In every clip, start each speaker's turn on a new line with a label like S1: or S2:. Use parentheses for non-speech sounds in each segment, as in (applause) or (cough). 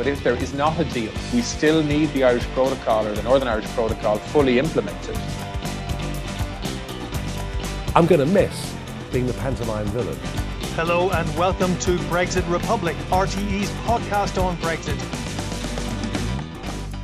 S1: But if there is not a deal, we still need the Irish Protocol or the Northern Irish Protocol fully implemented.
S2: I'm going to miss being the pantomime villain.
S3: Hello and welcome to Brexit Republic, RTE's podcast on Brexit.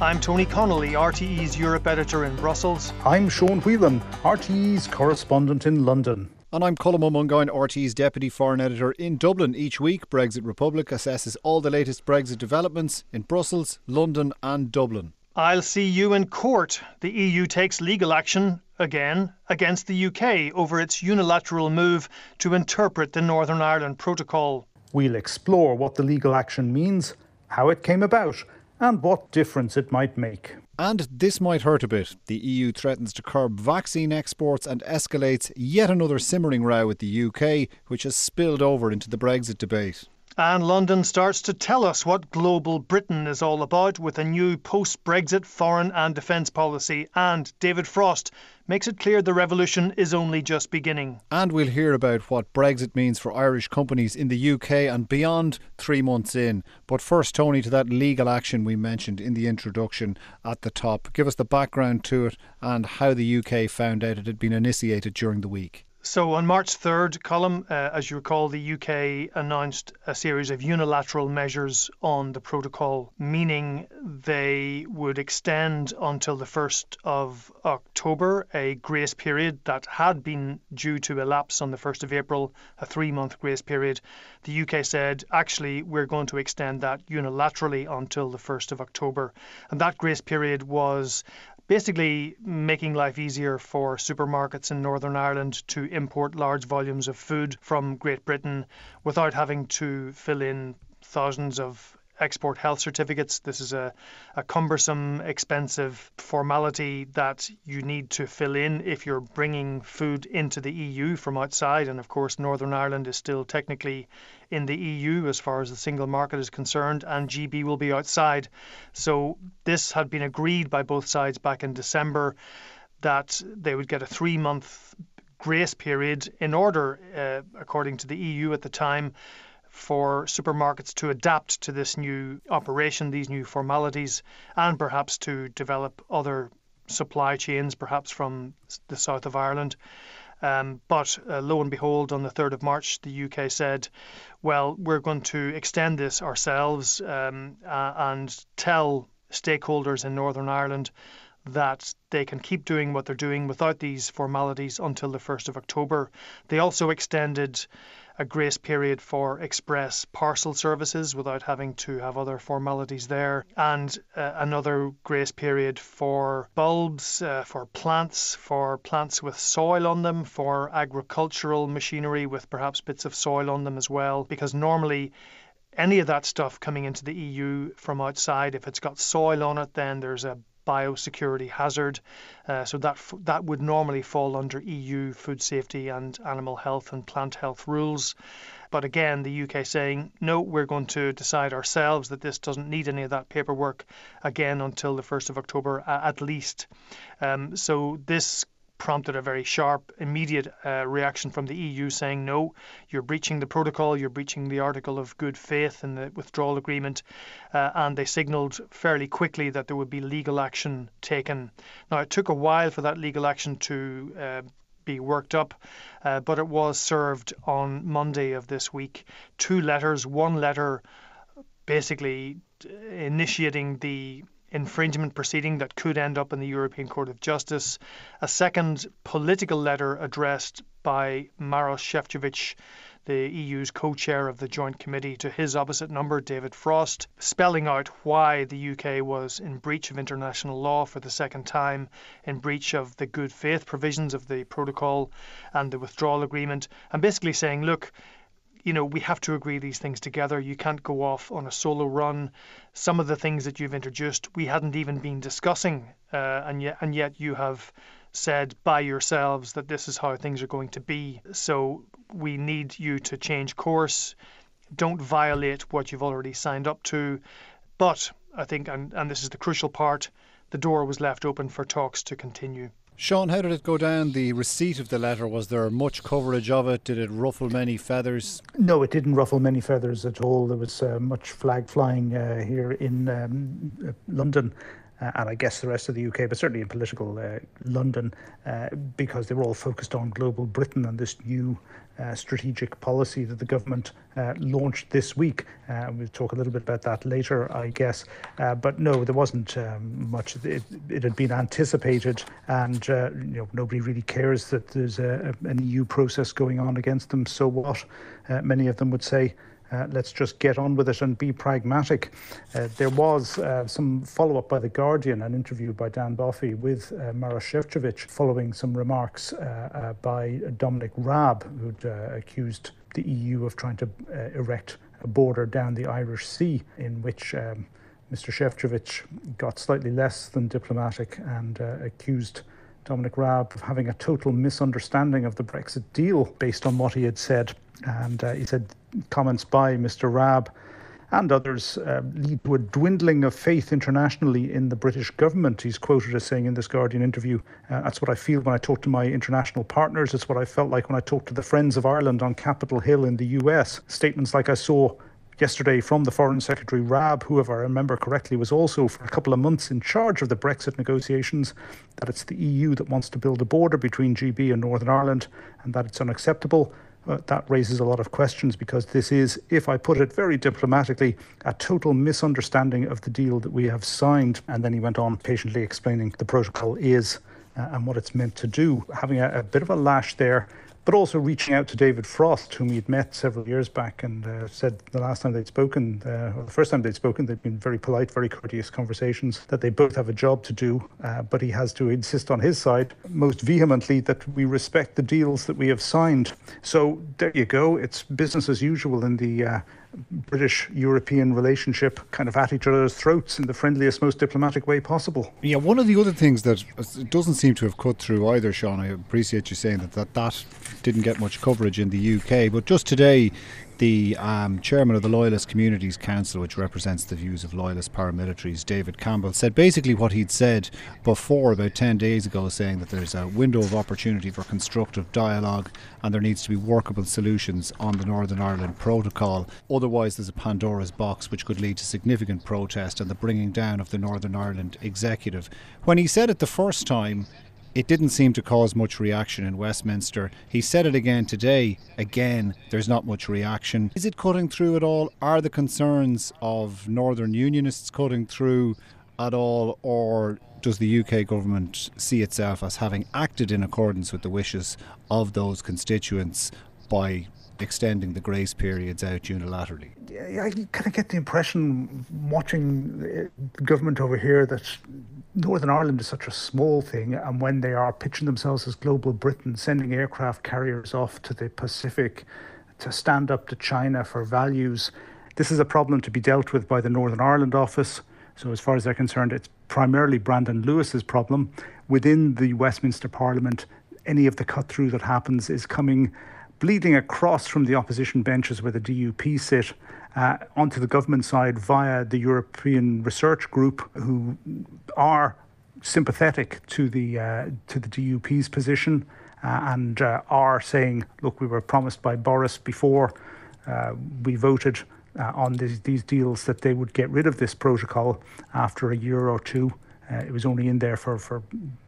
S3: I'm Tony Connolly, RTE's Europe editor in Brussels.
S4: I'm Sean Whelan, RTE's correspondent in London.
S5: And I'm Colm Ó Mongáin, RT's Deputy Foreign Editor in Dublin. Each week, Brexit Republic assesses all the latest Brexit developments in Brussels, London, and Dublin.
S3: I'll see you in court. The EU takes legal action again against the UK over its unilateral move to interpret the Northern Ireland Protocol.
S4: We'll explore what the legal action means, how it came about, and what difference it might make.
S5: And this might hurt a bit. The EU threatens to curb vaccine exports and escalates yet another simmering row with the UK, which has spilled over into the Brexit debate.
S3: And London starts to tell us what global Britain is all about with a new post Brexit foreign and defence policy. And David Frost makes it clear the revolution is only just beginning.
S5: And we'll hear about what Brexit means for Irish companies in the UK and beyond three months in. But first, Tony, to that legal action we mentioned in the introduction at the top. Give us the background to it and how the UK found out it had been initiated during the week.
S3: So on March 3rd, Colm, uh, as you recall, the UK announced a series of unilateral measures on the protocol, meaning they would extend until the 1st of October a grace period that had been due to elapse on the 1st of April, a three month grace period. The UK said, actually, we're going to extend that unilaterally until the 1st of October. And that grace period was basically making life easier for supermarkets in Northern Ireland to import large volumes of food from Great Britain without having to fill in thousands of export health certificates. This is a, a cumbersome, expensive formality that you need to fill in if you're bringing food into the EU from outside. And of course, Northern Ireland is still technically in the EU as far as the single market is concerned, and GB will be outside. So this had been agreed by both sides back in December that they would get a three month grace period in order, uh, according to the EU at the time, for supermarkets to adapt to this new operation, these new formalities, and perhaps to develop other supply chains, perhaps from the south of Ireland. Um, but uh, lo and behold, on the 3rd of March, the UK said, well, we're going to extend this ourselves um, uh, and tell stakeholders in Northern Ireland that they can keep doing what they're doing without these formalities until the 1st of October. They also extended a grace period for express parcel services without having to have other formalities there, and uh, another grace period for bulbs, uh, for plants, for plants with soil on them, for agricultural machinery with perhaps bits of soil on them as well, because normally any of that stuff coming into the EU from outside, if it's got soil on it, then there's a biosecurity hazard. Uh, so that that would normally fall under EU food safety and animal health and plant health rules. But again, the UK saying no, we're going to decide ourselves that this doesn't need any of that paperwork again until the 1st of October at least. Um, so this prompted a very sharp, immediate uh, reaction from the EU saying, no, you're breaching the protocol, you're breaching the article of good faith in the withdrawal agreement. Uh, and they signalled fairly quickly that there would be legal action taken. Now, it took a while for that legal action to uh, be worked up, uh, but it was served on Monday of this week. Two letters, one letter basically initiating the infringement proceeding that could end up in the European Court of Justice. A second political letter addressed by Maros Sefcovic, the EU's co chair of the Joint Committee, to his opposite number, David Frost, spelling out why the UK was in breach of international law for the second time, in breach of the good faith provisions of the protocol and the withdrawal agreement, and basically saying, look, you know, we have to agree these things together. You can't go off on a solo run. Some of the things that you've introduced, we hadn't even been discussing, uh, and yet and yet you have said by yourselves that this is how things are going to be. So we need you to change course. Don't violate what you've already signed up to. But I think, and, and this is the crucial part, the door was left open for talks to continue.
S5: Sean, how did it go down? The receipt of the letter, was there much coverage of it? Did it ruffle many feathers?
S4: No, it didn't ruffle many feathers at all. There was uh, much flag flying uh, here in um, uh, London. Uh, and I guess the rest of the UK, but certainly in political uh, London, uh, because they were all focused on global Britain and this new uh, strategic policy that the government uh, launched this week. Uh, we'll talk a little bit about that later, I guess. Uh, but no, there wasn't um, much. It, it, had been anticipated, and uh, you know nobody really cares that there's a, an EU process going on against them. So what? Uh, many of them would say. Uh, let's just get on with it and be pragmatic. Uh, there was uh, some follow up by The Guardian, an interview by Dan Boffey with uh, Maros Šefčovič, following some remarks uh, uh, by Dominic Raab, who'd accused the EU of trying to erect a border down the Irish Sea, in which um, Mr. Šefčovič got slightly less than diplomatic and accused. Dominic Raab of having a total misunderstanding of the Brexit deal based on what he had said. And uh, he said comments by Mr. Raab and others uh, lead to a dwindling of faith internationally in the British government. He's quoted as saying in this Guardian interview, uh, That's what I feel when I talk to my international partners. It's what I felt like when I talked to the Friends of Ireland on Capitol Hill in the US. Statements like I saw yesterday from the Foreign Secretary Raab, who, if I remember correctly, was also for a couple of months in charge of the Brexit negotiations, that it's the EU that wants to build a border between GB and Northern Ireland and that it's unacceptable. Uh, that raises a lot of questions because this is, if I put it very diplomatically, a total misunderstanding of the deal that we have signed. And then he went on patiently explaining the protocol is uh, and what it's meant to do, having a, a bit of a lash there but also reaching out to David Frost, whom he'd met several years back, and uh, said the last time they'd spoken, uh, or the first time they'd spoken, they'd been very polite, very courteous conversations, that they both have a job to do, uh, but he has to insist on his side most vehemently that we respect the deals that we have signed. So there you go. It's business as usual in the uh, British European relationship kind of at each other's throats in the friendliest, most diplomatic way possible.
S5: Yeah, one of the other things that doesn't seem to have cut through either, Sean, I appreciate you saying that that, that didn't get much coverage in the UK, but just today the um, chairman of the Loyalist Communities Council, which represents the views of loyalist paramilitaries, David Campbell, said basically what he'd said before about 10 days ago, saying that there's a window of opportunity for constructive dialogue and there needs to be workable solutions on the Northern Ireland Protocol. Otherwise, there's a Pandora's box which could lead to significant protest and the bringing down of the Northern Ireland executive. When he said it the first time, it didn't seem to cause much reaction in Westminster. He said it again today. Again, there's not much reaction. Is it cutting through at all? Are the concerns of Northern Unionists cutting through at all? Or does the UK government see itself as having acted in accordance with the wishes of those constituents by extending the grace periods out unilaterally?
S4: I kind of get the impression watching the government over here that Northern Ireland is such a small thing, and when they are pitching themselves as global Britain, sending aircraft carriers off to the Pacific to stand up to China for values, this is a problem to be dealt with by the Northern Ireland office. So, as far as they're concerned, it's primarily Brandon Lewis's problem. Within the Westminster Parliament, any of the cut through that happens is coming bleeding across from the opposition benches where the DUP sit uh, onto the government side via the European Research Group, who are sympathetic to the uh, to the DUP's position uh, and uh, are saying, look, we were promised by Boris before uh, we voted uh, on these, these deals that they would get rid of this protocol after a year or two. Uh, it was only in there for, for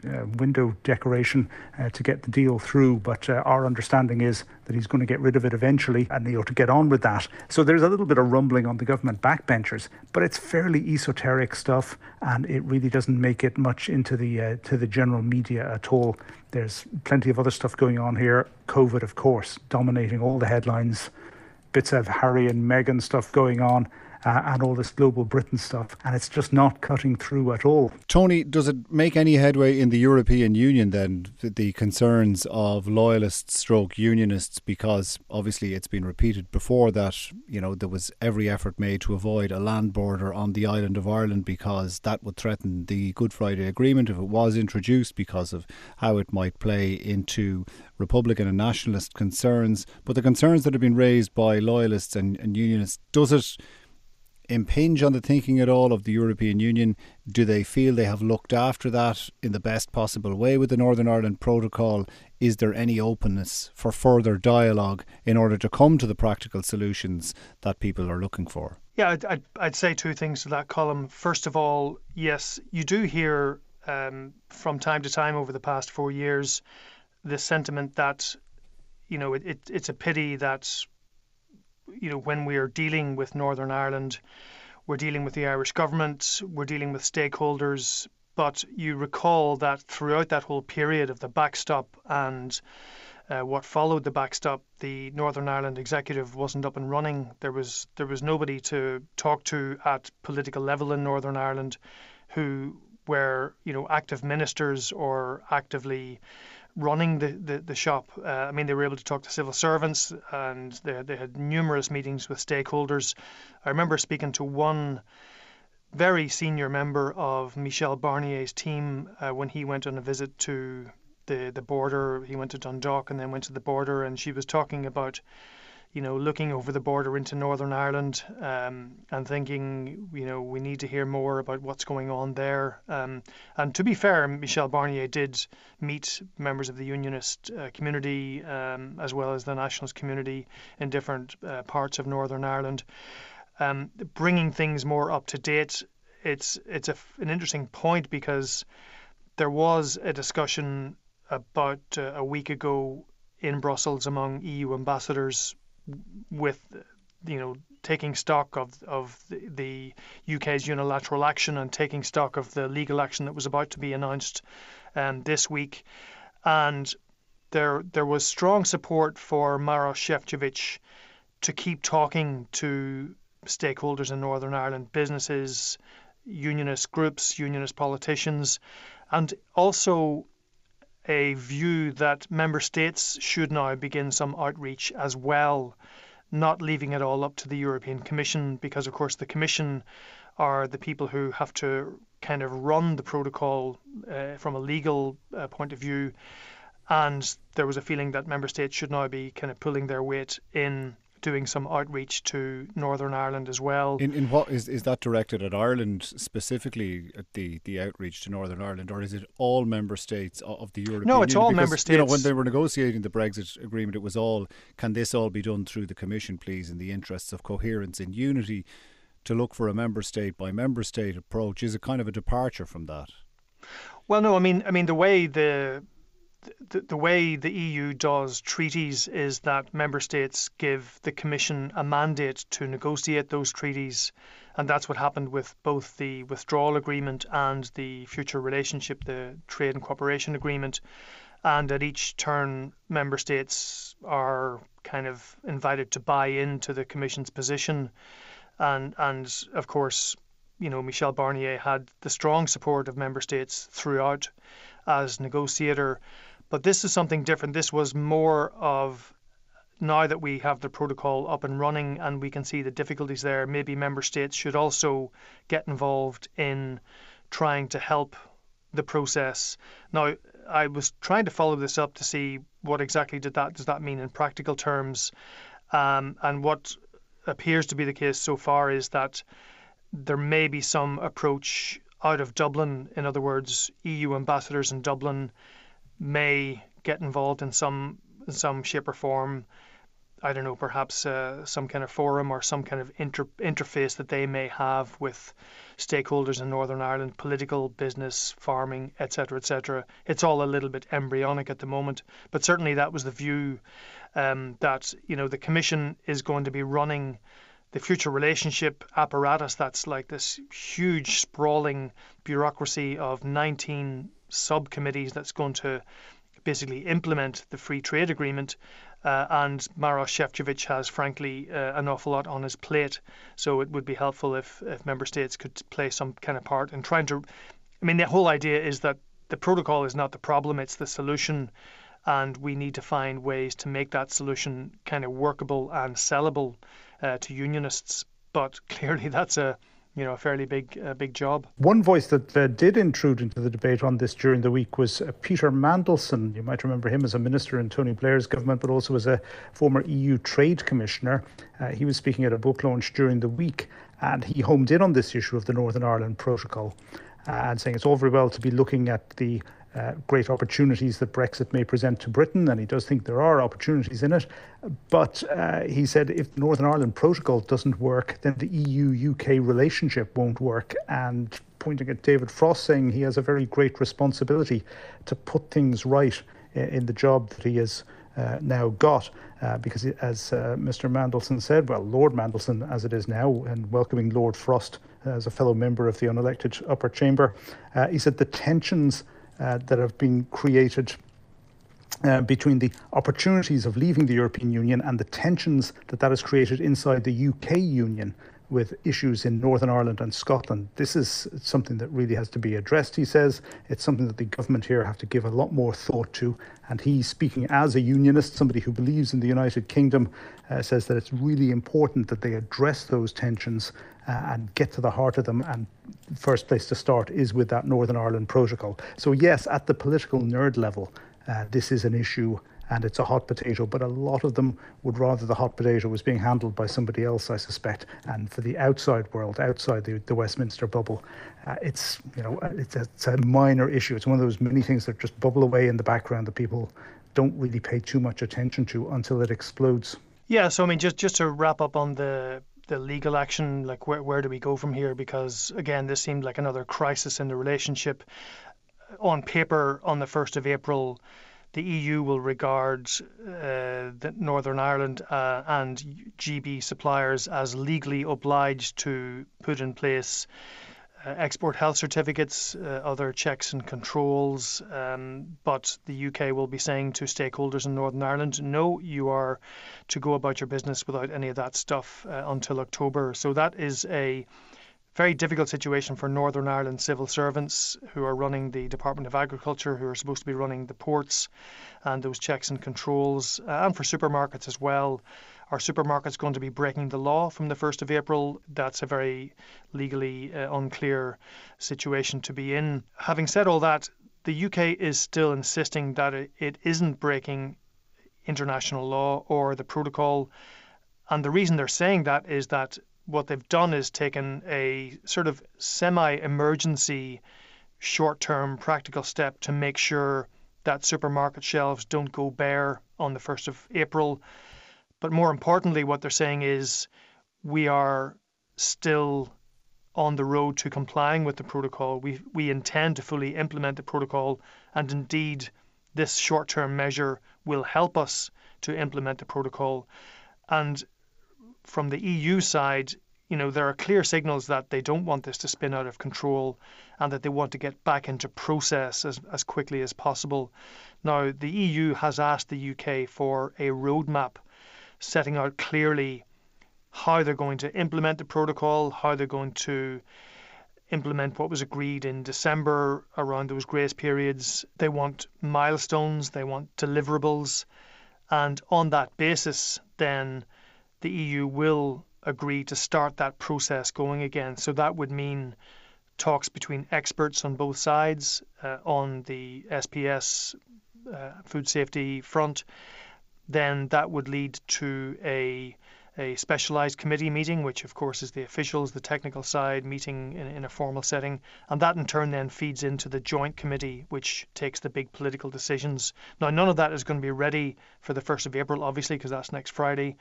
S4: uh, window decoration uh, to get the deal through, but uh, our understanding is that he's going to get rid of it eventually and you ought to get on with that. So there's a little bit of rumbling on the government backbenchers, but it's fairly esoteric stuff and it really doesn't make it much into the, uh, to the general media at all. There's plenty of other stuff going on here. COVID, of course, dominating all the headlines, bits of Harry and Meghan stuff going on uh, and all this global Britain stuff, and it's just not cutting through at all.
S5: Tony, does it make any headway in the European Union then, the concerns of loyalists stroke unionists, because obviously it's been repeated before that, you know, there was every effort made to avoid a land border on the island of Ireland because that would threaten the Good Friday Agreement if it was introduced because of how it might play into Republican and nationalist concerns. But the concerns that have been raised by loyalists and, and unionists, does it impinge on the thinking at all of the European Union? Do they feel they have looked after that in the best possible way with the Northern Ireland Protocol? Is there any openness for further dialogue in order to come to the practical solutions that people are looking for?
S3: Yeah, I'd, I'd, I'd say two things to that Colm. First of all, yes, you do hear um, from time to time over the past four years the sentiment that you know it, it, it's a pity that you know when we are dealing with Northern Ireland, we're dealing with the Irish government, we're dealing with stakeholders. But you recall that throughout that whole period of the backstop and uh, what followed the backstop, the Northern Ireland executive wasn't up and running. There was there was nobody to talk to at political level in Northern Ireland, who were you know active ministers or actively running the, the, the shop. Uh, I mean, they were able to talk to civil servants and they, they had numerous meetings with stakeholders. I remember speaking to one very senior member of Michel Barnier's team uh, when he went on a visit to the, the border. He went to Dundalk and then went to the border, and she was talking about you know, looking over the border into Northern Ireland um, and thinking, you know, we need to hear more about what's going on there. Um, and to be fair, Michel Barnier did meet members of the Unionist uh, community um, as well as the Nationalist community in different uh, parts of Northern Ireland. Um, bringing things more up to date, it's it's a, an interesting point because there was a discussion about uh, a week ago in Brussels among EU ambassadors with you know taking stock of of the, UK's unilateral action and taking stock of the legal action that was about to be announced um, this week, and there there was strong support for Maros Šefčovič to keep talking to stakeholders in Northern Ireland, businesses, unionist groups, unionist politicians, and also a view that member states should now begin some outreach as well, not leaving it all up to the European Commission, because of course the Commission are the people who have to kind of run the protocol uh, from a legal uh, point of view. And there was a feeling that member states should now be kind of pulling their weight in doing some outreach to Northern Ireland as well.
S5: In, in what is is that directed at Ireland specifically at the, the outreach to Northern Ireland, or is it all member states of the European?
S3: No, it's
S5: Union?
S3: all
S5: because,
S3: member states.
S5: You know, when they were negotiating the Brexit agreement, it was all can this all be done through the Commission, please, in the interests of coherence and unity. To look for a member state by member state approach is a kind of a departure from that.
S3: Well, no, I mean, I mean the way the the, the way the EU does treaties is that member states give the Commission a mandate to negotiate those treaties. And that's what happened with both the withdrawal agreement and the future relationship, the trade and cooperation agreement. And at each turn, member states are kind of invited to buy into the Commission's position. And, and of course, you know, Michel Barnier had the strong support of member states throughout as negotiator. But this is something different. This was more of now that we have the protocol up and running and we can see the difficulties there, maybe member states should also get involved in trying to help the process. Now, I was trying to follow this up to see what exactly did that does that mean in practical terms, um, and what appears to be the case so far is that there may be some approach out of Dublin. In other words, EU ambassadors in Dublin may get involved in some in some shape or form. I don't know, perhaps uh, some kind of forum or some kind of inter- interface that they may have with stakeholders in Northern Ireland, political, business, farming, etc., etc. It's all a little bit embryonic at the moment, but certainly that was the view um, that you know the Commission is going to be running the future relationship apparatus that's like this huge sprawling bureaucracy of 19 subcommittees that's going to basically implement the free trade agreement Uh, and Maros Šefčovič has, frankly, uh, an awful lot on his plate. So it would be helpful if, if member states could play some kind of part in trying to. I mean, the whole idea is that the protocol is not the problem, it's the solution. And we need to find ways to make that solution kind of workable and sellable uh, to unionists. But (laughs) clearly, that's a you know a fairly big uh, big job.
S4: One voice that uh, did intrude into the debate on this during the week was uh, Peter Mandelson. You might remember him as a minister in Tony Blair's government, but also as a former EU trade commissioner. Uh, he was speaking at a book launch during the week, and he homed in on this issue of the Northern Ireland Protocol, uh, and saying it's all very well to be looking at the uh, great opportunities that Brexit may present to Britain, and he does think there are opportunities in it. But uh, he said if the Northern Ireland Protocol doesn't work, then the EU UK relationship won't work. And pointing at David Frost, saying he has a very great responsibility to put things right in the job that he has. Uh, now got, uh, because as uh, Mr. Mandelson said, well, Lord Mandelson as it is now, and welcoming Lord Frost as a fellow member of the unelected upper chamber, uh, he said the tensions uh, that have been created uh, between the opportunities of leaving the European Union and the tensions that that has created inside the UK Union with issues in Northern Ireland and Scotland. This is something that really has to be addressed, he says. It's something that the government here have to give a lot more thought to. And he's speaking as a unionist, somebody who believes in the United Kingdom, uh, says that it's really important that they address those tensions uh, and get to the heart of them. And first place to start is with that Northern Ireland protocol. So, yes, at the political nerd level, uh, this is an issue and it's a hot potato, but a lot of them would rather the hot potato was being handled by somebody else, I suspect. And for the outside world, outside the, the Westminster bubble, uh, it's you know it's a, it's a minor issue. It's one of those many things that just bubble away in the background that people don't really pay too much attention to until it explodes.
S3: Yeah, so I mean, just just to wrap up on the the legal action, like where where do we go from here? Because again, this seemed like another crisis in the relationship. On paper, on the first of April, the EU will regard uh, Northern Ireland uh, and GB suppliers as legally obliged to put in place uh, export health certificates, uh, other checks and controls. Um, but the UK will be saying to stakeholders in Northern Ireland, no, you are to go about your business without any of that stuff uh, until October. So that is a very difficult situation for Northern Ireland civil servants who are running the Department of Agriculture, who are supposed to be running the ports and those checks and controls, uh, and for supermarkets as well. Are supermarkets going to be breaking the law from the 1st of April? That's a very legally uh, unclear situation to be in. Having said all that, the UK is still insisting that it, it isn't breaking international law or the protocol. And the reason they're saying that is that what they've done is taken a sort of semi emergency, short term practical step to make sure that supermarket shelves don't go bare on the 1st of April. But more importantly, what they're saying is we are still on the road to complying with the protocol. We, we intend to fully implement the protocol, and indeed, this short term measure will help us to implement the protocol. And from the EU side, you know, there are clear signals that they don't want this to spin out of control and that they want to get back into process as, as quickly as possible. Now, the EU has asked the UK for a roadmap setting out clearly how they're going to implement the protocol, how they're going to implement what was agreed in December around those grace periods. They want milestones, they want deliverables, and on that basis, then the EU will agree to start that process going again. So that would mean talks between experts on both sides uh, on the SPS uh, food safety front. Then that would lead to a a specialized committee meeting, which of course is the officials, the technical side meeting in, in, a formal setting. And that in turn then feeds into the joint committee, which takes the big political decisions. Now, none of that is going to be ready for the 1st of April, obviously, because that's next Friday.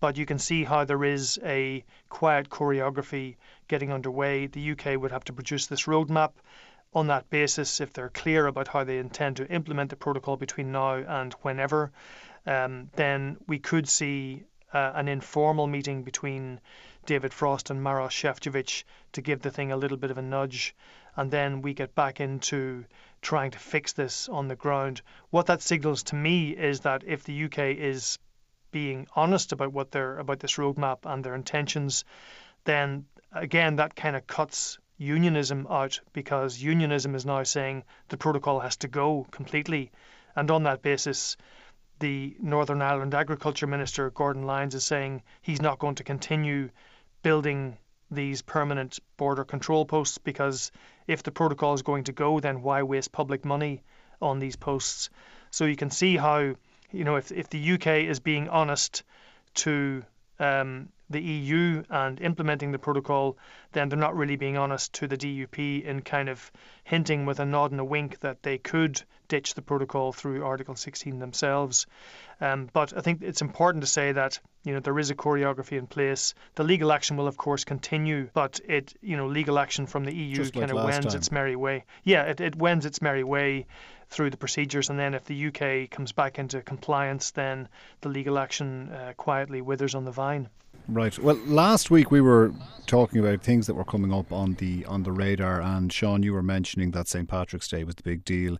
S3: But you can see how there is a quiet choreography getting underway. The UK would have to produce this roadmap. On that basis, if they're clear about how they intend to implement the protocol between now and whenever, um, then we could see uh, an informal meeting between David Frost and Maros Šefčovič to give the thing a little bit of a nudge. And then we get back into trying to fix this on the ground. What that signals to me is that if the UK is being honest about what they're about this roadmap and their intentions, then again that kind of cuts unionism out because unionism is now saying the protocol has to go completely, and on that basis, the Northern Ireland Agriculture Minister Gordon Lyons is saying he's not going to continue building these permanent border control posts because if the protocol is going to go, then why waste public money on these posts? So you can see how, you know, if, if the UK is being honest to um, the EU and implementing the protocol, then they're not really being honest to the DUP in kind of hinting with a nod and a wink that they could ditch the protocol through Article 16 themselves. Um, but I think it's important to say that you know there is a choreography in place. The legal action will of course continue, but it you know legal action from the EU
S5: like
S3: kind of wends
S5: time.
S3: its merry way. Yeah, it, it wends its merry way through the procedures, and then if the UK comes back into compliance, then the legal action uh, quietly withers on the vine.
S5: Right. Well, last week we were talking about things that were coming up on the on the radar, and Sean, you were mentioning that St Patrick's Day was the big deal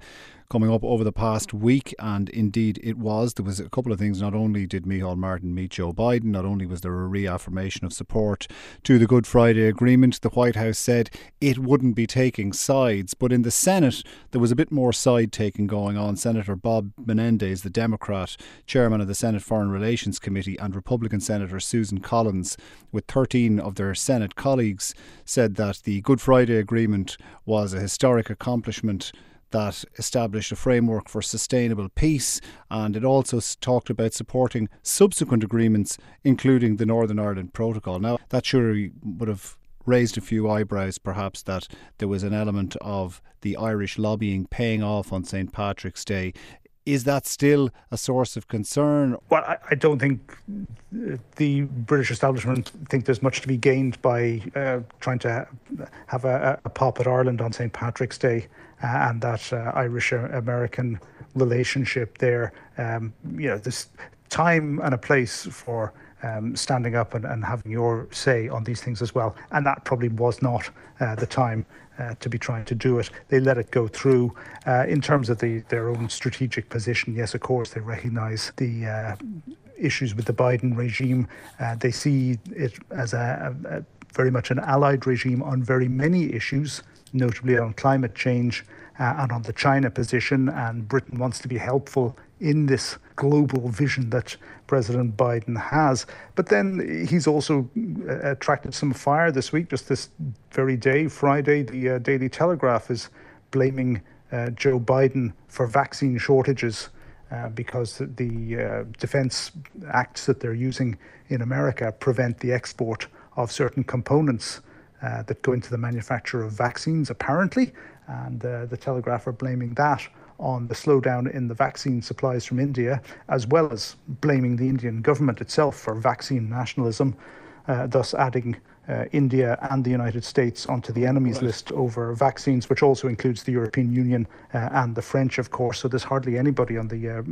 S5: coming up over the past week, and indeed it was. There was a couple of things. Not only did Micheál Martin meet Joe Biden, not only was there a reaffirmation of support to the Good Friday Agreement, the White House said it wouldn't be taking sides. But in the Senate, there was a bit more side taking going on. Senator Bob Menendez, the Democrat chairman of the Senate Foreign Relations Committee, and Republican Senator Susan Collins, with 13 of their Senate colleagues, said that the Good Friday Agreement was a historic accomplishment that established a framework for sustainable peace, and it also talked about supporting subsequent agreements, including the Northern Ireland Protocol. Now, that surely would have raised a few eyebrows, perhaps, that there was an element of the Irish lobbying paying off on St. Patrick's Day. Is that still a source of concern?
S4: Well, I, I don't think the British establishment think there's much to be gained by uh, trying to have a, a, pop at Ireland on St. Patrick's Day and that uh, Irish American relationship there. Um, you know, there's time and a place for um, standing up and, and, having your say on these things as well. And that probably was not uh, the time uh, to be trying to do it. They let it go through. Uh, in terms of the, their own strategic position, yes, of course, they recognize the uh, issues with the Biden regime. Uh, they see it as a, a, very much an allied regime on very many issues, notably on climate change uh, and on the China position. And Britain wants to be helpful in this global vision that President Biden has. But then he's also uh, attracted some fire this week, just this very day, Friday. The uh, Daily Telegraph is blaming uh, Joe Biden for vaccine shortages. Uh, because the uh, defense acts that they're using in America prevent the export of certain components uh, that go into the manufacture of vaccines, apparently. And uh, the Telegraph are blaming that on the slowdown in the vaccine supplies from India, as well as blaming the Indian government itself for vaccine nationalism, uh, thus adding uh, India and the United States onto the enemies right. list over vaccines, which also includes the European Union uh, and the French, of course. So there's hardly anybody on the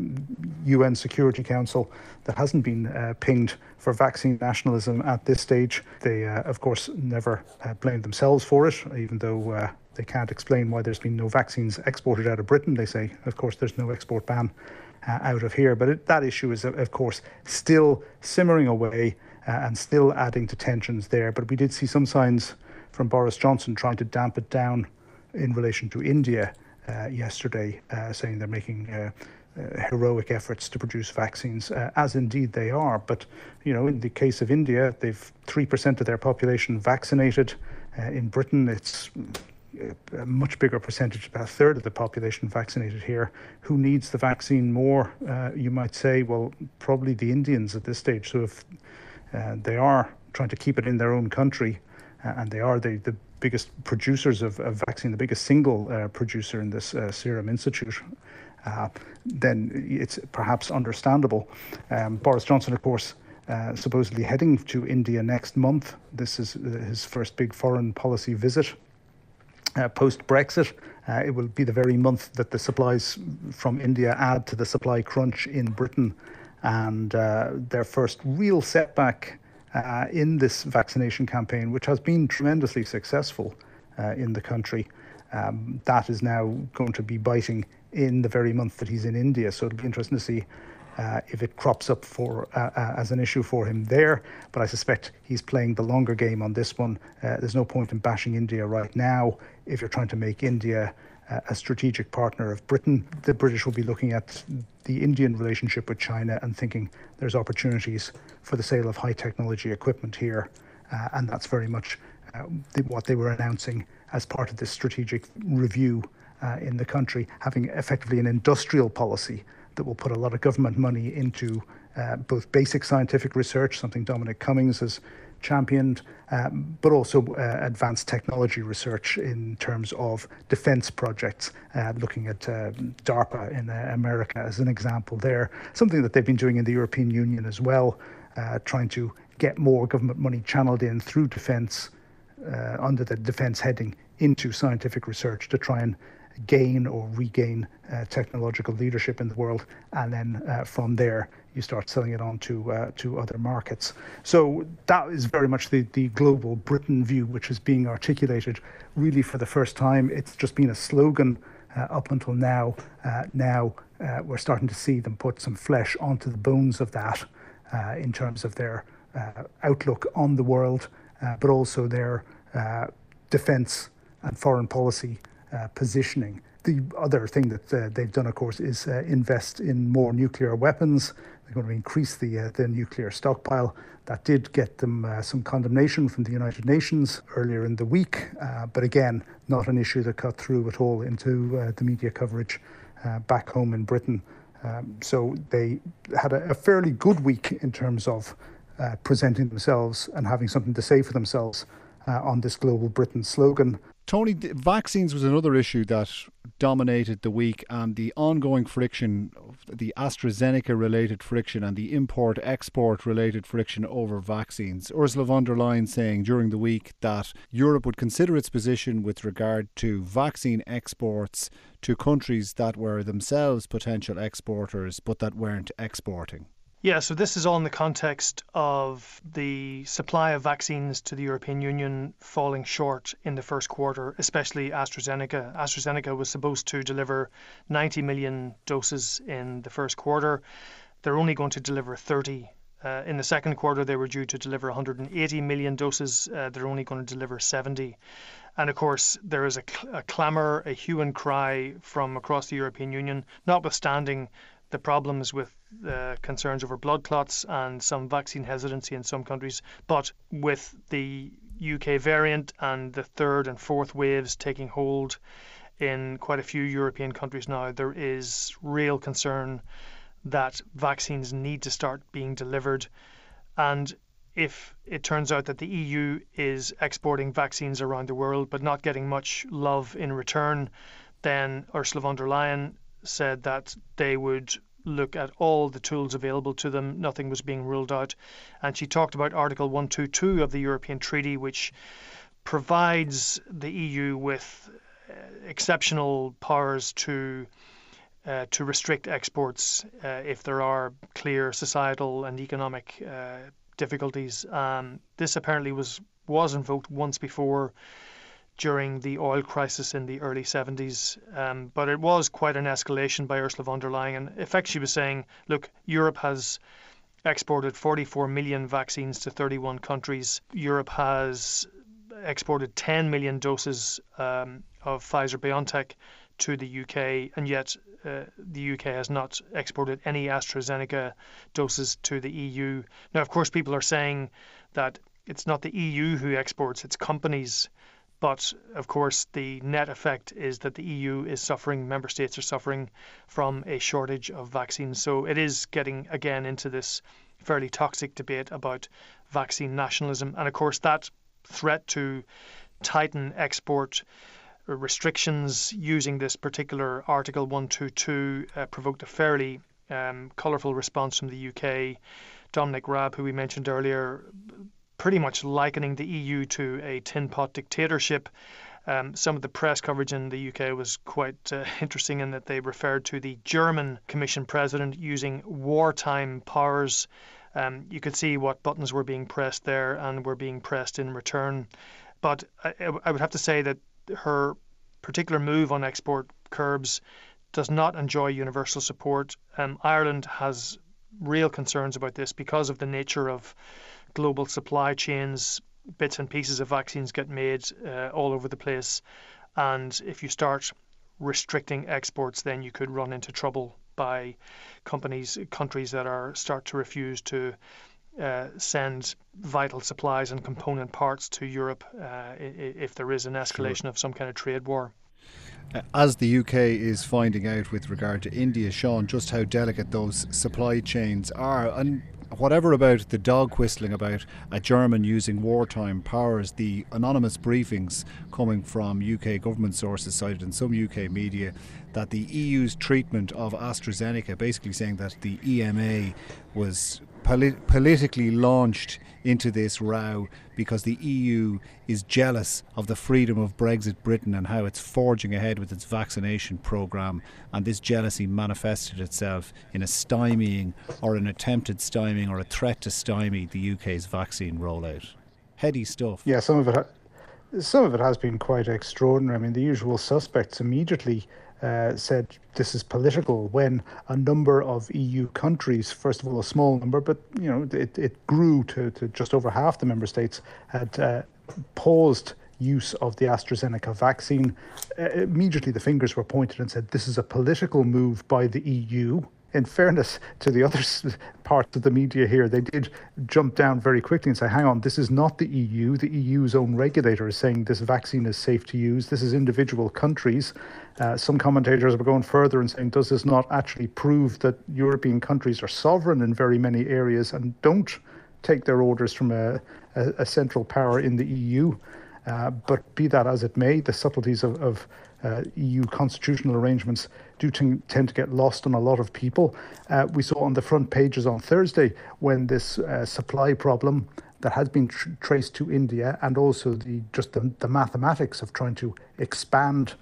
S4: UN um, Security Council that hasn't been uh, pinged for vaccine nationalism at this stage. They, uh, of course, never uh, blamed themselves for it, even though they can't explain why there's been no vaccines exported out of Britain. They say, of course, there's no export ban uh, out of here. But it, that issue is, of course, still simmering away uh, and still adding to tensions there. But we did see some signs from Boris Johnson trying to damp it down in relation to India uh, yesterday, uh, saying they're making. Uh, uh, heroic efforts to produce vaccines, as indeed they are. But you know, in the case of India, they've three percent of their population vaccinated. in Britain, it's a much bigger percentage, about a third of the population vaccinated here. Who needs the vaccine more? Uh, you might say, well, probably the Indians at this stage. So if uh, they are trying to keep it in their own country, uh, and they are the, the biggest producers of, of vaccine, the biggest single uh, producer in this uh, Serum Institute. Uh, then it's perhaps understandable. Um, Boris Johnson, of course, uh, supposedly heading to India next month. This is his first big foreign policy visit post Brexit. Uh, it will be the very month that the supplies from India add to the supply crunch in Britain. And uh, their first real setback uh, in this vaccination campaign, which has been tremendously successful uh, in the country, um, that is now going to be biting in the very month that he's in India. So it'll be interesting to see uh, if it crops up for uh, uh, as an issue for him there. But I suspect he's playing the longer game on this one. Uh, there's no point in bashing India right now if you're trying to make India a strategic partner of Britain. The British will be looking at the Indian relationship with China and thinking there's opportunities for the sale of high technology equipment here, uh, and that's very much the, what they were announcing as part of this strategic review in the country, having effectively an industrial policy that will put a lot of government money into uh, both basic scientific research, something Dominic Cummings has championed, um, but also uh, advanced technology research in terms of defense projects, uh, looking at uh, DARPA in uh, America as an example there, something that they've been doing in the European Union as well, uh, trying to get more government money channeled in through defense under the defense heading into scientific research to try and gain or regain uh, technological leadership in the world, and then uh, from there you start selling it on to uh, to other markets. So that is very much the the global Britain view, which is being articulated really for the first time. It's just been a slogan uh, up until now. Uh, now uh, we're starting to see them put some flesh onto the bones of that in terms of their outlook on the world, but also their defence and foreign policy uh, positioning. The other thing that uh, they've done, of course, is uh, invest in more nuclear weapons. They're going to increase the uh, the nuclear stockpile. That did get them uh, some condemnation from the United Nations earlier in the week, but again, not an issue that cut through at all into the media coverage back home in Britain. Um, so they had a, a, fairly good week in terms of presenting themselves and having something to say for themselves on this global Britain slogan.
S5: Tony, vaccines was another issue that dominated the week, and the ongoing friction, the AstraZeneca related friction, and the import export related friction over vaccines. Ursula von der Leyen saying during the week that Europe would consider its position with regard to vaccine exports to countries that were themselves potential exporters but that weren't exporting.
S3: Yeah, so this is all in the context of the supply of vaccines to the European Union falling short in the first quarter, especially AstraZeneca. AstraZeneca was supposed to deliver 90 million doses in the first quarter. They're only going to deliver 30. Uh, in the second quarter, they were due to deliver 180 million doses. Uh, they're only going to deliver 70. And of course, there is a, cl- a clamour, a hue and cry from across the European Union, notwithstanding the problems with uh, concerns over blood clots and some vaccine hesitancy in some countries. But with the UK variant and the third and fourth waves taking hold in quite a few European countries now, there is real concern that vaccines need to start being delivered. And if it turns out that the EU is exporting vaccines around the world but not getting much love in return, then Ursula von der Leyen said that they would look at all the tools available to them. Nothing was being ruled out. And she talked about Article 122 of the European Treaty, which provides the EU with uh, exceptional powers to. Uh, to restrict exports uh, if there are clear societal and economic uh, difficulties. Um, this apparently was was invoked once before during the oil crisis in the early 70s. Um, but it was quite an escalation by Ursula von der Leyen. In effect, she was saying, look, Europe has exported 44 million vaccines to 31 countries. Europe has exported 10 million doses um, of Pfizer BioNTech to the UK, and yet uh, the UK has not exported any AstraZeneca doses to the EU. Now, of course, people are saying that it's not the EU who exports, it's companies but of course, the net effect is that the EU is suffering, member states are suffering from a shortage of vaccines. So it is getting again into this fairly toxic debate about vaccine nationalism. And of course, that threat to tighten export restrictions using this particular Article 122 uh, provoked a fairly um, colourful response from the UK. Dominic Raab, who we mentioned earlier, pretty much likening the EU to a tin pot dictatorship. Um, some of the press coverage in the UK was quite uh, (laughs) interesting in that they referred to the German Commission president using wartime powers. Um, you could see what buttons were being pressed there and were being pressed in return. But I, I would have to say that her particular move on export curbs does not enjoy universal support. Um, Ireland has real concerns about this because of the nature of global supply chains. Bits and pieces of vaccines get made uh, all over the place, and if you start restricting exports, then you could run into trouble by companies, countries that are start to refuse to uh, send vital supplies and component parts to Europe uh, if there is an escalation sure. of some kind of trade war.
S5: Uh, as the UK is finding out with regard to India, Sean, just how delicate those supply chains are, and whatever about the dog whistling about a German using wartime powers, the anonymous briefings coming from UK government sources cited in some UK media that the EU's treatment of AstraZeneca, basically saying that the EMA was polit- politically launched into this row because the EU is jealous of the freedom of Brexit Britain and how it's forging ahead with its vaccination programme. And this jealousy manifested itself in a stymieing or an attempted stymieing or a threat to stymie the UK's vaccine rollout. Heady stuff.
S4: Yeah, some of it. Ha- some of it has been quite extraordinary. I mean, the usual suspects immediately uh, said this is political when a number of EU countries, first of all, a small number, but you know it, it grew to, to just over half the member states had uh, paused use of the AstraZeneca vaccine. Uh, immediately, the fingers were pointed and said this is a political move by the EU in fairness to the other parts of the media here, they did jump down very quickly and say, hang on, this is not the EU. The EU's own regulator is saying this vaccine is safe to use. This is individual countries. Uh, some commentators were going further and saying, does this not actually prove that European countries are sovereign in very many areas and don't take their orders from a, a, a central power in the EU? Uh, but be that as it may, the subtleties of, of uh, EU constitutional arrangements do t- tend to get lost on a lot of people. Uh, we saw on the front pages on Thursday when this uh, supply problem that has been tr- traced to India and also the just the, the, mathematics of trying to expand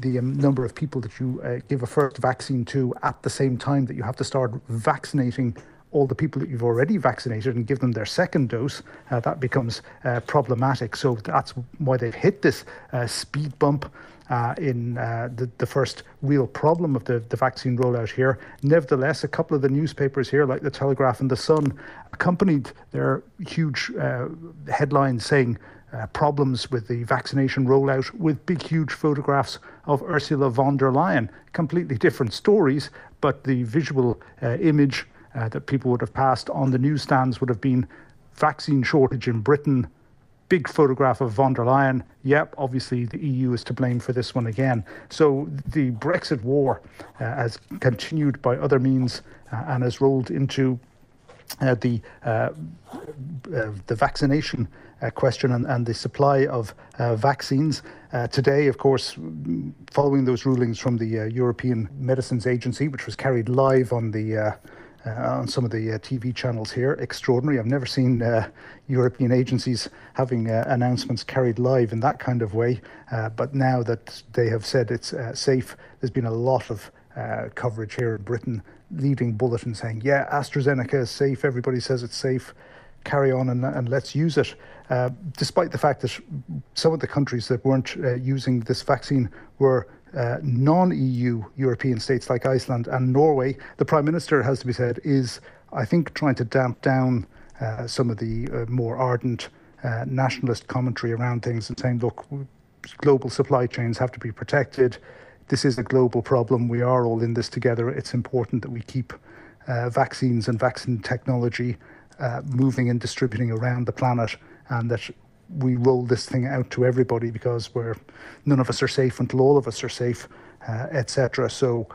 S4: the um, number of people that you uh, give a first vaccine to at the same time that you have to start vaccinating all the people that you've already vaccinated and give them their second dose, uh, that becomes uh, problematic. So that's why they've hit this uh, speed bump uh, in uh, the, the first real problem of the, the vaccine rollout here. Nevertheless, a couple of the newspapers here, like the Telegraph and the Sun, accompanied their huge uh, headlines saying uh, problems with the vaccination rollout with big, huge photographs of Ursula von der Leyen. Completely different stories, but the visual uh, image uh, that people would have passed on the newsstands would have been vaccine shortage in Britain, big photograph of von der Leyen. Yep, obviously the EU is to blame for this one again. So the Brexit war uh, has continued by other means uh, and has rolled into uh, the uh, uh, the vaccination uh, question and, and, the supply of vaccines. today, of course, following those rulings from the European Medicines Agency, which was carried live on the uh, on some of the uh, TV channels here. Extraordinary. I've never seen uh, European agencies having announcements carried live in that kind of way. but now that they have said it's safe, there's been a lot of coverage here in Britain, leading bulletins saying, yeah, AstraZeneca is safe. Everybody says it's safe carry on and, and let's use it. Uh, despite the fact that some of the countries that weren't uh, using this vaccine were uh, non EU European states like Iceland and Norway, the Prime Minister, has to be said, is, I think, trying to damp down uh, some of the uh, more ardent uh, nationalist commentary around things and saying, look, global supply chains have to be protected. This is a global problem. We are all in this together. It's important that we keep uh, vaccines and vaccine technology uh, moving and distributing around the planet and that we roll this thing out to everybody because we're none of us are safe until all of us are safe, uh, etc. So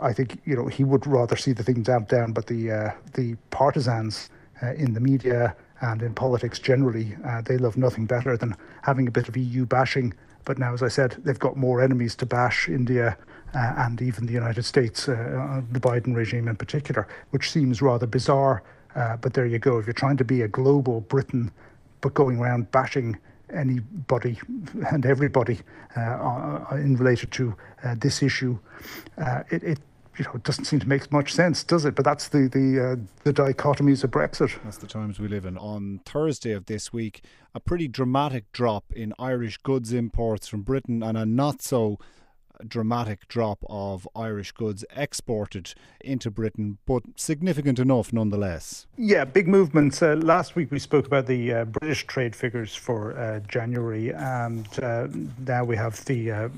S4: I think you know he would rather see the thing damped down, but the uh, the partisans uh, in the media and in politics generally, uh, they love nothing better than having a bit of EU bashing. But now, as I said, they've got more enemies to bash India. Uh, and even the United States, uh, the Biden regime in particular, which seems rather bizarre. but there you go. If you're trying to be a global Britain but going around bashing anybody and everybody uh, in relation to uh, this issue, uh, it, it you know, it doesn't seem to make much sense, does it? But that's the the uh, the dichotomies of Brexit.
S5: That's the times we live in. On Thursday of this week, a pretty dramatic drop in Irish goods imports from Britain, and a not so dramatic drop of Irish goods exported into Britain, but significant enough nonetheless.
S4: Yeah, big movements. Uh, last week we spoke about the uh, British trade figures for uh, January, and uh, now we have the uh,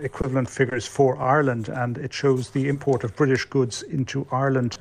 S4: equivalent figures for Ireland, and it shows the import of British goods into Ireland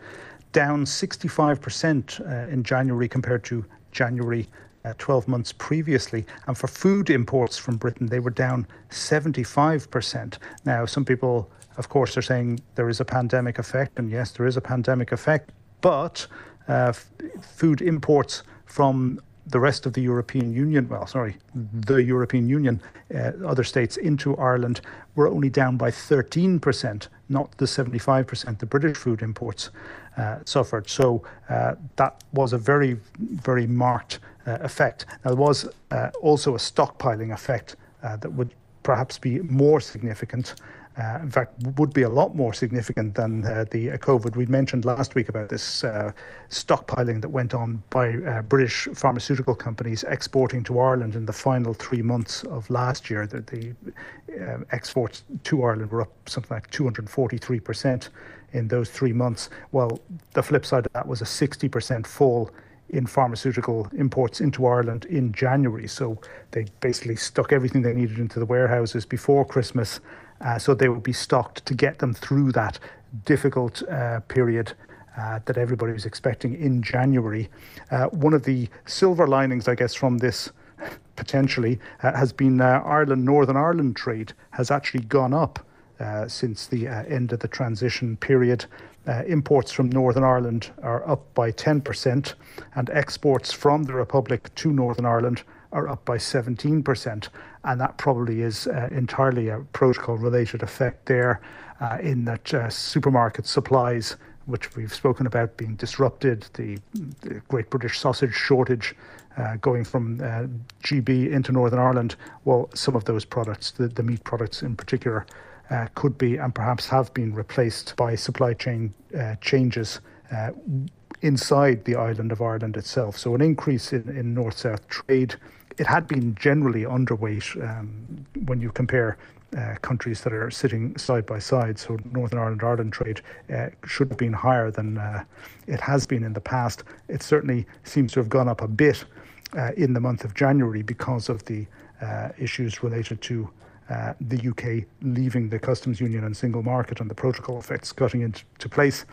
S4: down 65% uh, in January compared to January uh, 12 months previously. And for food imports from Britain, they were down 75%. Now, some people, of course, are saying there is a pandemic effect, and yes, there is a pandemic effect, but uh, f- food imports from the rest of the European Union, well, sorry, the European Union, uh, other states into Ireland were only down by 13%, not the 75% the British food imports uh, suffered. So uh, that was a very, very marked effect. Now, there was uh, also a stockpiling effect uh, that would perhaps be more significant uh, in fact, would be a lot more significant than uh, the uh, COVID. We mentioned last week about this uh, stockpiling that went on by uh, British pharmaceutical companies exporting to Ireland in the final three months of last year. The, the uh, exports to Ireland were up something like 243% in those three months. Well, the flip side of that was a 60% fall in pharmaceutical imports into Ireland in January. So they basically stuck everything they needed into the warehouses before Christmas uh, so they would be stocked to get them through that difficult uh, period uh, that everybody was expecting in January. Uh, one of the silver linings, I guess, from this potentially uh, has been uh, Ireland, Northern Ireland trade has actually gone up since the end of the transition period. Imports from Northern Ireland are up by 10%, and exports from the Republic to Northern Ireland are up by 17%. And that probably is uh, entirely a protocol related effect there, uh, in that uh, supermarket supplies, which we've spoken about being disrupted, the, the Great British Sausage shortage. Uh, going from uh, GB into Northern Ireland, well, some of those products, the, the meat products in particular, uh, could be and perhaps have been replaced by supply chain changes inside the island of Ireland itself. So, an increase in, in north south trade it had been generally underweight um, when you compare uh, countries that are sitting side by side. So Northern Ireland Ireland trade uh, should have been higher than uh, it has been in the past. It certainly seems to have gone up a bit uh, in the month of January because of the uh, issues related to. Uh, the UK leaving the customs union and single market and the protocol effects cutting into place.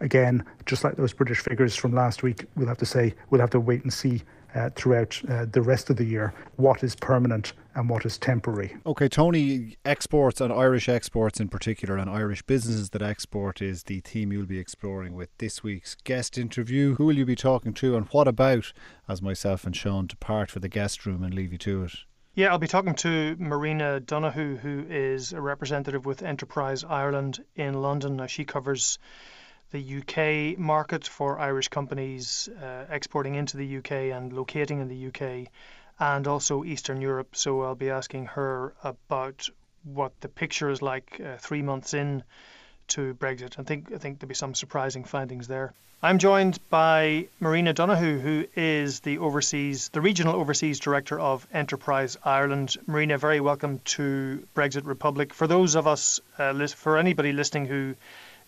S4: Again, just like those British figures from last week, we'll have to say we'll have to wait and see uh, throughout uh, the rest of the year what is permanent and what is temporary.
S5: Okay, Tony, exports and Irish exports in particular, and Irish businesses that export is the theme you'll be exploring with this week's guest interview. Who will you be talking to, and what about as myself and Sean depart for the guest room and leave you to it?
S3: Yeah, I'll be talking to Marina Donoghue, who is a representative with Enterprise Ireland in London. Now, she covers the UK market for Irish companies uh, exporting into the UK and locating in the UK, and also Eastern Europe. So I'll be asking her about what the picture is like uh, three months in to Brexit. I think I think there'll be some surprising findings there. I'm joined by Marina Donoghue, who is the overseas, the regional overseas director of Enterprise Ireland. Marina, very welcome to Brexit Republic. For those of us, uh, for anybody listening who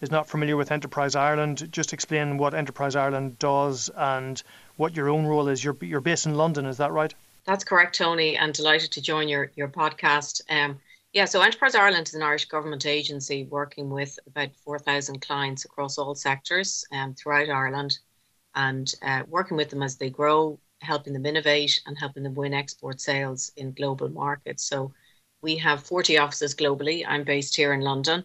S3: is not familiar with Enterprise Ireland, just explain what Enterprise Ireland does and what your own role is. You're, you're based in London, is that right?
S6: That's correct, Tony, and delighted to join your, your podcast. Um, yeah, so Enterprise Ireland is an Irish government agency working with about 4,000 clients across all sectors um, throughout Ireland and uh, working with them as they grow, helping them innovate and helping them win export sales in global markets. So we have 40 offices globally. I'm based here in London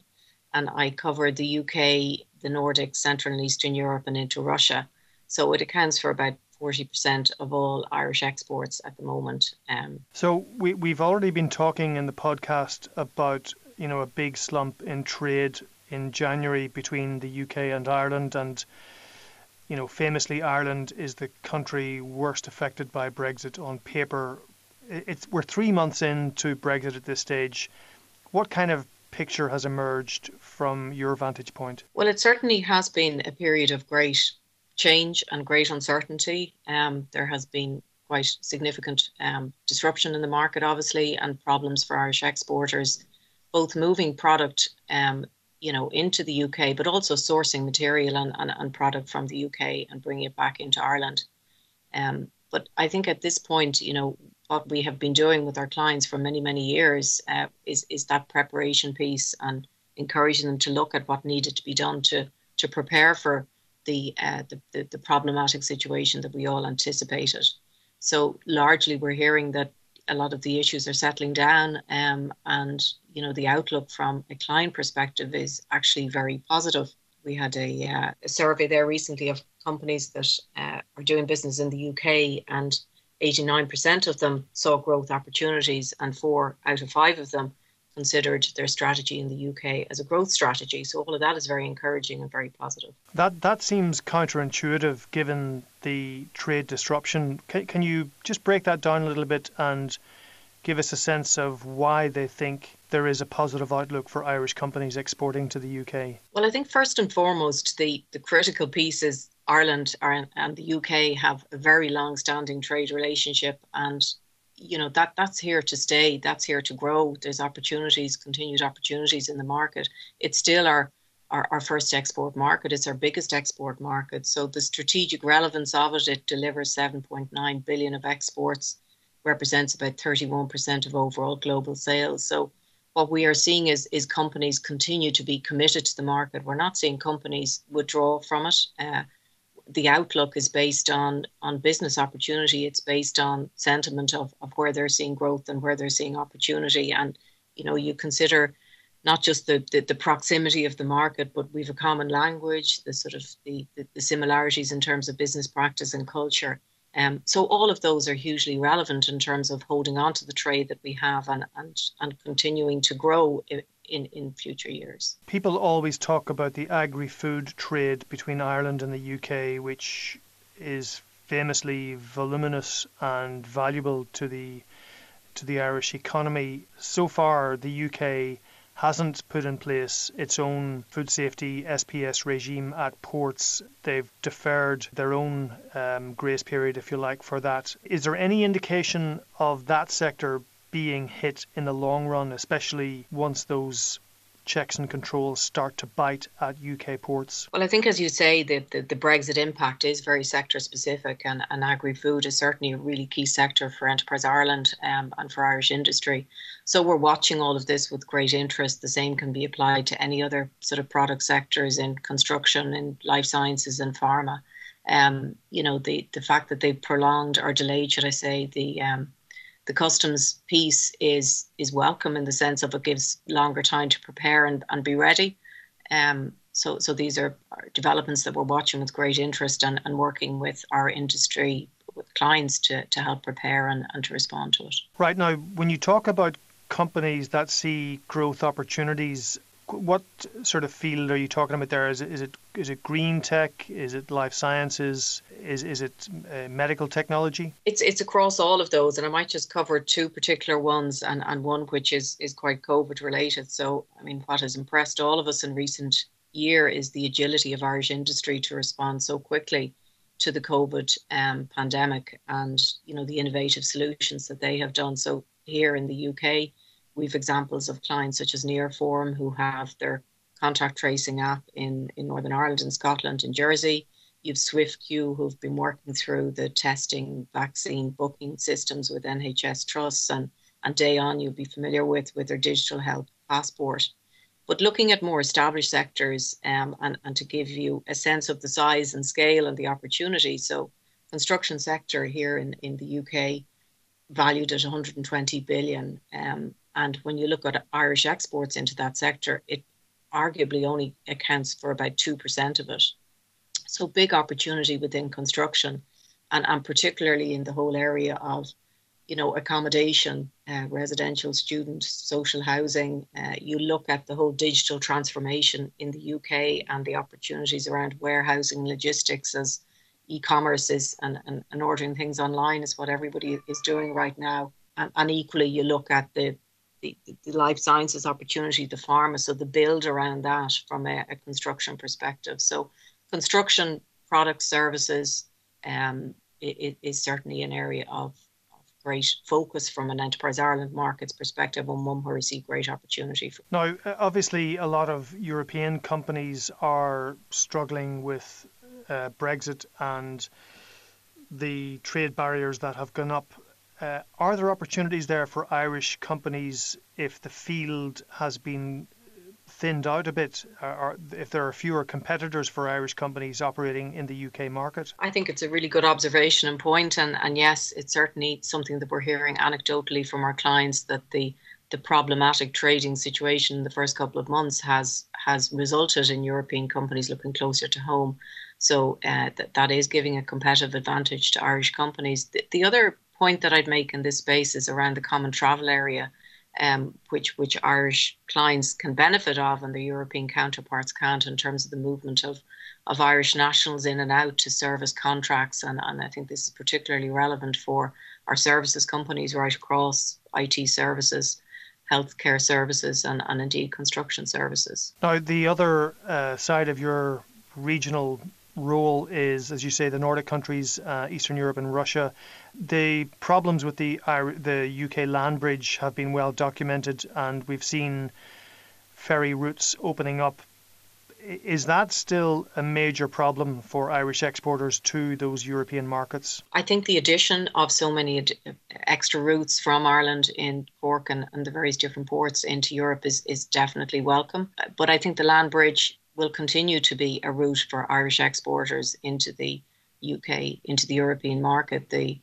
S6: and I cover the UK, the Nordics, Central and Eastern Europe, and into Russia. So it accounts for about 40% of all Irish exports at the moment. Um,
S3: so we, we've already been talking in the podcast about, you know, a big slump in trade in January between the UK and Ireland. And, you know, famously, Ireland is the country worst affected by Brexit on paper. It's, we're three months into Brexit at this stage. What kind of picture has emerged from your vantage point?
S6: Well, it certainly has been a period of great change and great uncertainty. Um, there has been quite significant um, disruption in the market, obviously, and problems for Irish exporters both moving product um, you know, into the UK, but also sourcing material and, and, and product from the UK and bringing it back into Ireland. Um, but I think at this point, you know, what we have been doing with our clients for many, many years uh, is, is that preparation piece and encouraging them to look at what needed to be done to, to prepare for the, uh, the, the, the problematic situation that we all anticipated. So largely we're hearing that a lot of the issues are settling down um, and you know the outlook from a client perspective is actually very positive we had a, uh, a survey there recently of companies that uh, are doing business in the UK and 89% of them saw growth opportunities and four out of five of them considered their strategy in the UK as a growth strategy. So all of that is very encouraging and very positive.
S3: That that seems counterintuitive given the trade disruption. Can, can you just break that down a little bit and give us a sense of why they think there is a positive outlook for Irish companies exporting to the UK?
S6: Well, I think first and foremost, the, the critical piece is Ireland and the UK have a very long standing trade relationship and you know that that's here to stay that's here to grow. There's opportunities continued opportunities in the market. It's still our our, our first export market. It's our biggest export market. So the strategic relevance of it it delivers 7.9 billion of exports represents about 31% of overall global sales. So what we are seeing is is companies continue to be committed to the market. We're not seeing companies withdraw from it uh, the outlook is based on on business opportunity. It's based on sentiment of, of where they're seeing growth and where they're seeing opportunity. And you know, you consider not just the, the, the proximity of the market, but we've a common language, the sort of the, the, the similarities in terms of business practice and culture. Um, so all of those are hugely relevant in terms of holding on to the trade that we have and and, and continuing to grow in, in future years.
S3: People always talk about the agri food trade between Ireland and the UK, which is famously voluminous and valuable to the to the Irish economy. So far, the UK hasn't put in place its own food safety SPS regime at ports. They've deferred their own um, grace period, if you like, for that. Is there any indication of that sector being hit in the long run, especially once those checks and controls start to bite at UK ports?
S6: Well, I think, as you say, the, the, the Brexit impact is very sector specific, and, and agri food is certainly a really key sector for Enterprise Ireland um, and for Irish industry. So we're watching all of this with great interest. The same can be applied to any other sort of product sectors in construction, in life sciences, and pharma. Um, you know, the, the fact that they've prolonged or delayed, should I say, the um, the customs piece is is welcome in the sense of it gives longer time to prepare and, and be ready. Um, so so these are, developments that we're watching with great interest and, and working with our industry with clients to, to help prepare and, and to respond to it.
S3: Right now, when you talk about companies that see growth opportunities what sort of field are you talking about there? Is it is it is it green tech? Is it life sciences? Is is it uh, medical technology?
S6: It's it's across all of those, and I might just cover two particular ones, and and one which is is quite COVID related. So I mean, what has impressed all of us in recent year is the agility of Irish industry to respond so quickly to the COVID um, pandemic, and you know the innovative solutions that they have done. So here in the UK We've examples of clients such as Nearform who have their contact tracing app in, in Northern Ireland and Scotland and Jersey. You've Swiftqueue who've been working through the testing vaccine booking systems with NHS trusts and, and Daon you'll be familiar with with their digital health passport. But looking at more established sectors um, and, and to give you a sense of the size and scale and the opportunity. So construction sector here in, in the UK valued at 120 billion um, and when you look at Irish exports into that sector, it arguably only accounts for about 2% of it. So, big opportunity within construction, and, and particularly in the whole area of you know, accommodation, uh, residential, student, social housing. Uh, you look at the whole digital transformation in the UK and the opportunities around warehousing, logistics, as e-commerce is and, and, and ordering things online is what everybody is doing right now. And, and equally, you look at the the, the life sciences opportunity, the pharma, so the build around that from a, a construction perspective. So construction product services um, it, it is certainly an area of, of great focus from an Enterprise Ireland markets perspective and one where we see great opportunity. For.
S3: Now, obviously, a lot of European companies are struggling with uh, Brexit and the trade barriers that have gone up. Uh, are there opportunities there for Irish companies if the field has been thinned out a bit, or if there are fewer competitors for Irish companies operating in the UK market?
S6: I think it's a really good observation and point, and, and yes, it's certainly something that we're hearing anecdotally from our clients that the the problematic trading situation in the first couple of months has has resulted in European companies looking closer to home. So uh, that that is giving a competitive advantage to Irish companies. The, the other point that I'd make in this space is around the common travel area um, which which Irish clients can benefit of and the European counterparts can't in terms of the movement of of Irish nationals in and out to service contracts and, and I think this is particularly relevant for our services companies right across IT services, healthcare services and, and indeed construction services.
S3: Now the other uh, side of your regional role is, as you say, the Nordic countries, uh, Eastern Europe, and Russia. The problems with the the UK land bridge have been well documented, and we've seen ferry routes opening up. Is that still a major problem for Irish exporters to those European markets?
S6: I think the addition of so many extra routes from Ireland in Cork and, and the various different ports into Europe is, is definitely welcome. But I think the land bridge will continue to be a route for Irish exporters into the UK, into the European market. The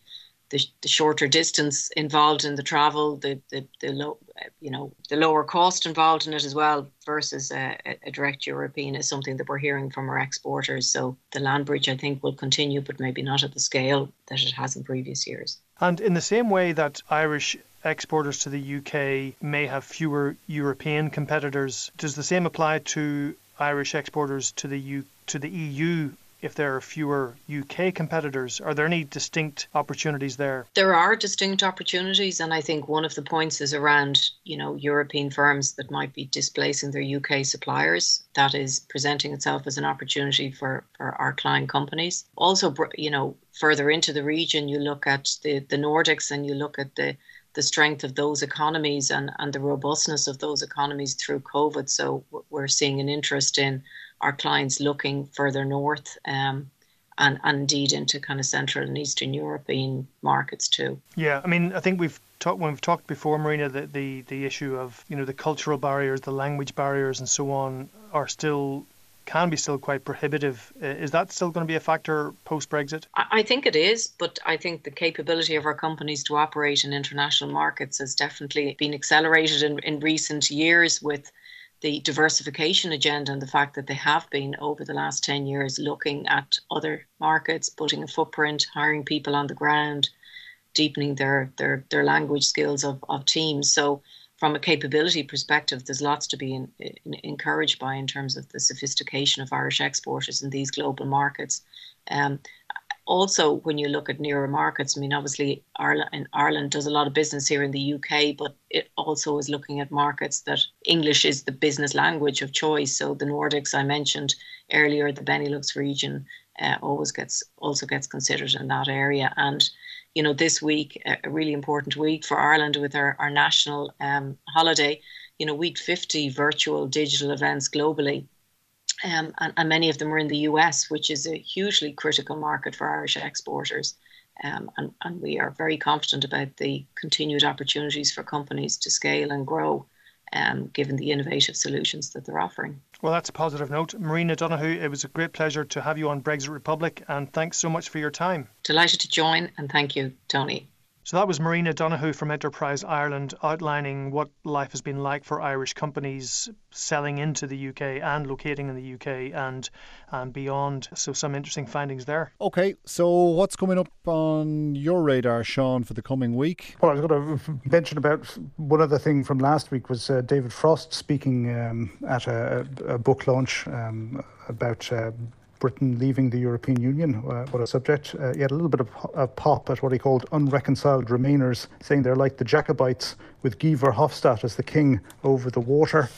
S6: the, the shorter distance involved in the travel, the the, the low, you know, the lower cost involved in it as well versus a, a, direct European is something that we're hearing from our exporters. So the land bridge, I think, will continue, but maybe not at the scale that it has in previous years.
S3: And in the same way that Irish exporters to the UK may have fewer European competitors, does the same apply to Irish exporters to the U- to the EU if there are fewer UK competitors? Are there any distinct opportunities there?
S6: There are distinct opportunities, and I think one of the points is around you know European firms that might be displacing their UK suppliers. That is presenting itself as an opportunity for for our client companies. Also, you know, further into the region, you look at the the Nordics and you look at the the strength of those economies and, and the robustness of those economies through COVID. So we're seeing an interest in our clients looking further north um, and, and indeed into kind of Central and Eastern European markets too.
S3: Yeah, I mean, I think we've talked when we've talked before, Marina, the, the the issue of you know the cultural barriers, the language barriers, and so on are still can be still quite prohibitive. Is that still going to be a factor post Brexit?
S6: I think it is, but I think the capability of our companies to operate in international markets has definitely been accelerated in, in recent years with the diversification agenda and the fact that they have been over the last 10 years looking at other markets, putting a footprint, hiring people on the ground, deepening their their, their language skills of, of teams. So from a capability perspective, there's lots to be in, in, encouraged by in terms of the sophistication of Irish exporters in these global markets. Um, also, when you look at nearer markets, I mean, obviously Ireland, Ireland does a lot of business here in the UK, but it also is looking at markets that English is the business language of choice. So the Nordics, I mentioned earlier, the Benelux region uh, always gets also gets considered in that area, and you know, this week, a really important week for Ireland with our, our national um, holiday, you know, week 50 virtual digital events globally. Um, and, and, many of them are in the US, which is a hugely critical market for Irish exporters. Um, and, and we are very confident about the continued opportunities for companies to scale and grow um, given the innovative solutions that they're offering.
S3: Well, that's a positive note. Marina Donoghue, it was a great pleasure to have you on Brexit Republic, and thanks so much for your time.
S6: Delighted to join, and thank you, Tony.
S3: So that was Marina Donoghue from Enterprise Ireland outlining what life has been like for Irish companies selling into the UK and locating in the UK and and beyond. So some interesting findings there.
S5: Okay, so what's coming up on your radar, Sean, for the coming week?
S4: Well, I was going (laughs) to mention about one other thing from last week was uh, David Frost speaking um, at a, a, book launch um, about. Uh, Britain leaving the European Union. Uh, a subject. Uh, he had a little bit of a pop at what he called unreconciled Remainers, saying they're like the Jacobites with Guy Verhofstadt as the king over the water.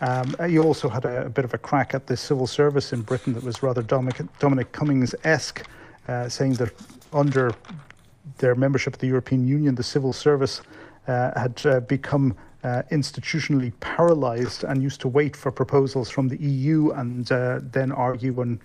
S4: Um, he also had a, a, bit of a crack at the civil service in Britain that was rather Dominic, Dominic Cummings esque, uh, saying that under their membership of the European Union, the civil service, uh, had uh, become uh, institutionally paralysed and used to wait for proposals from the EU and uh, then argue and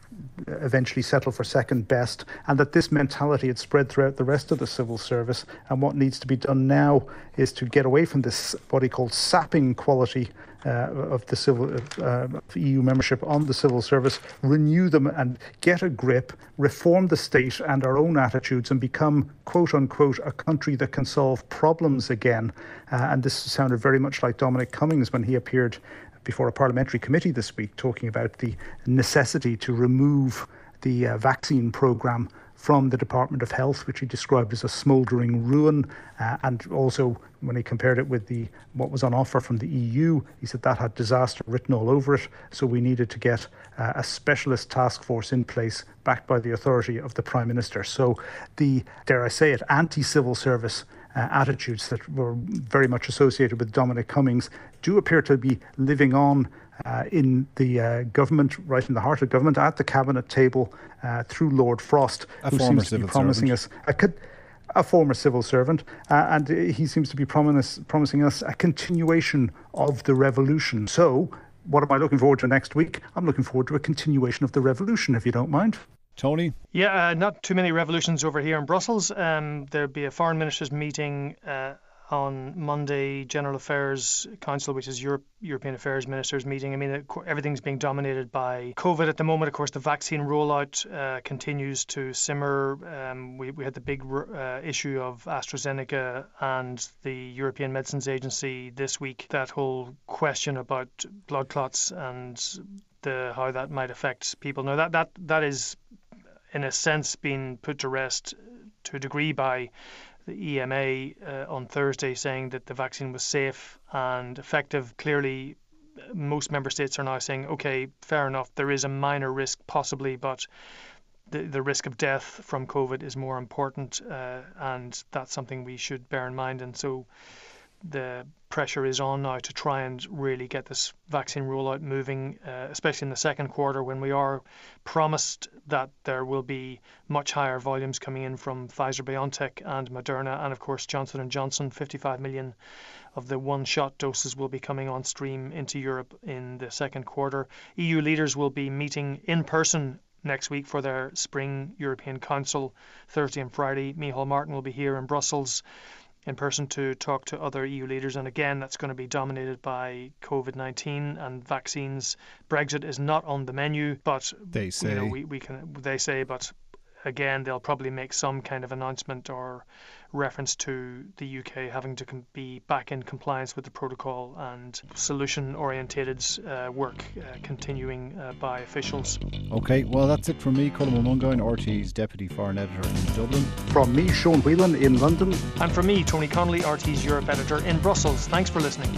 S4: eventually settle for second best, and that this mentality had spread throughout the rest of the civil service. And what needs to be done now is to get away from this, what he called sapping quality of the civil uh, EU membership on the civil service, renew them and get a grip, reform the state and our own attitudes, and become quote unquote a country that can solve problems again. Uh, and this sounded very much like Dominic Cummings when he appeared before a parliamentary committee this week talking about the necessity to remove the uh, vaccine programme from the Department of Health, which he described as a smouldering ruin, uh, and also when he compared it with the what was on offer from the EU, he said that had disaster written all over it. So we needed to get uh, a specialist task force in place, backed by the authority of the Prime Minister. So the dare I say it, anti-civil service uh, attitudes that were very much associated with Dominic Cummings do appear to be living on uh, in the uh, government, right in the heart of government, at the cabinet table uh, through Lord Frost,
S5: a
S4: who seems to be promising
S5: servant.
S4: us a, a, former civil servant, uh, and he seems to be promise, promising us a continuation of the revolution. So. What am I looking forward to next week? I'm looking forward to a continuation of the revolution, if you don't mind.
S5: Tony?
S3: Yeah, uh, not too many revolutions over here in Brussels. Um, there'll be a foreign ministers meeting uh, on Monday, General Affairs Council, which is Europe, European Affairs Ministers meeting. I mean, everything's being dominated by COVID at the moment. Of course, the vaccine rollout uh, continues to simmer. Um, we, we had the big uh, issue of AstraZeneca and the European Medicines Agency this week. That whole question about blood clots and the how that might affect people. Now, that that that is in a sense, been put to rest to a degree by the EMA uh, on Thursday, saying that the vaccine was safe and effective. Clearly, most member states are now saying, okay, fair enough, there is a minor risk possibly, but the, the risk of death from COVID is more important, uh, and that's something we should bear in mind. And so the pressure is on now to try and really get this vaccine rollout moving, uh, especially in the second quarter when we are promised that there will be much higher volumes coming in from Pfizer, BioNTech, and Moderna, and of course Johnson and Johnson. 55 million of the one-shot doses will be coming on stream into Europe in the second quarter. EU leaders will be meeting in person next week for their spring European Council, Thursday and Friday. Micheál Martin will be here in Brussels in person to talk to other EU leaders. And again, that's going to be dominated by COVID 19 and vaccines. Brexit is not on the menu, but
S5: they say,
S3: you know, we, we can, they say, but again, they'll probably make some kind of announcement or reference to the UK having to be back in compliance with the protocol and solution orientated uh, work uh, continuing uh, by officials.
S5: Okay, well, that's it from me, Colin Mungoin, RTÉ's Deputy Foreign Editor in Dublin.
S4: From me, Sean Whelan in London.
S3: And from me, Tony Connolly, RTÉ's Europe Editor in Brussels. Thanks for listening.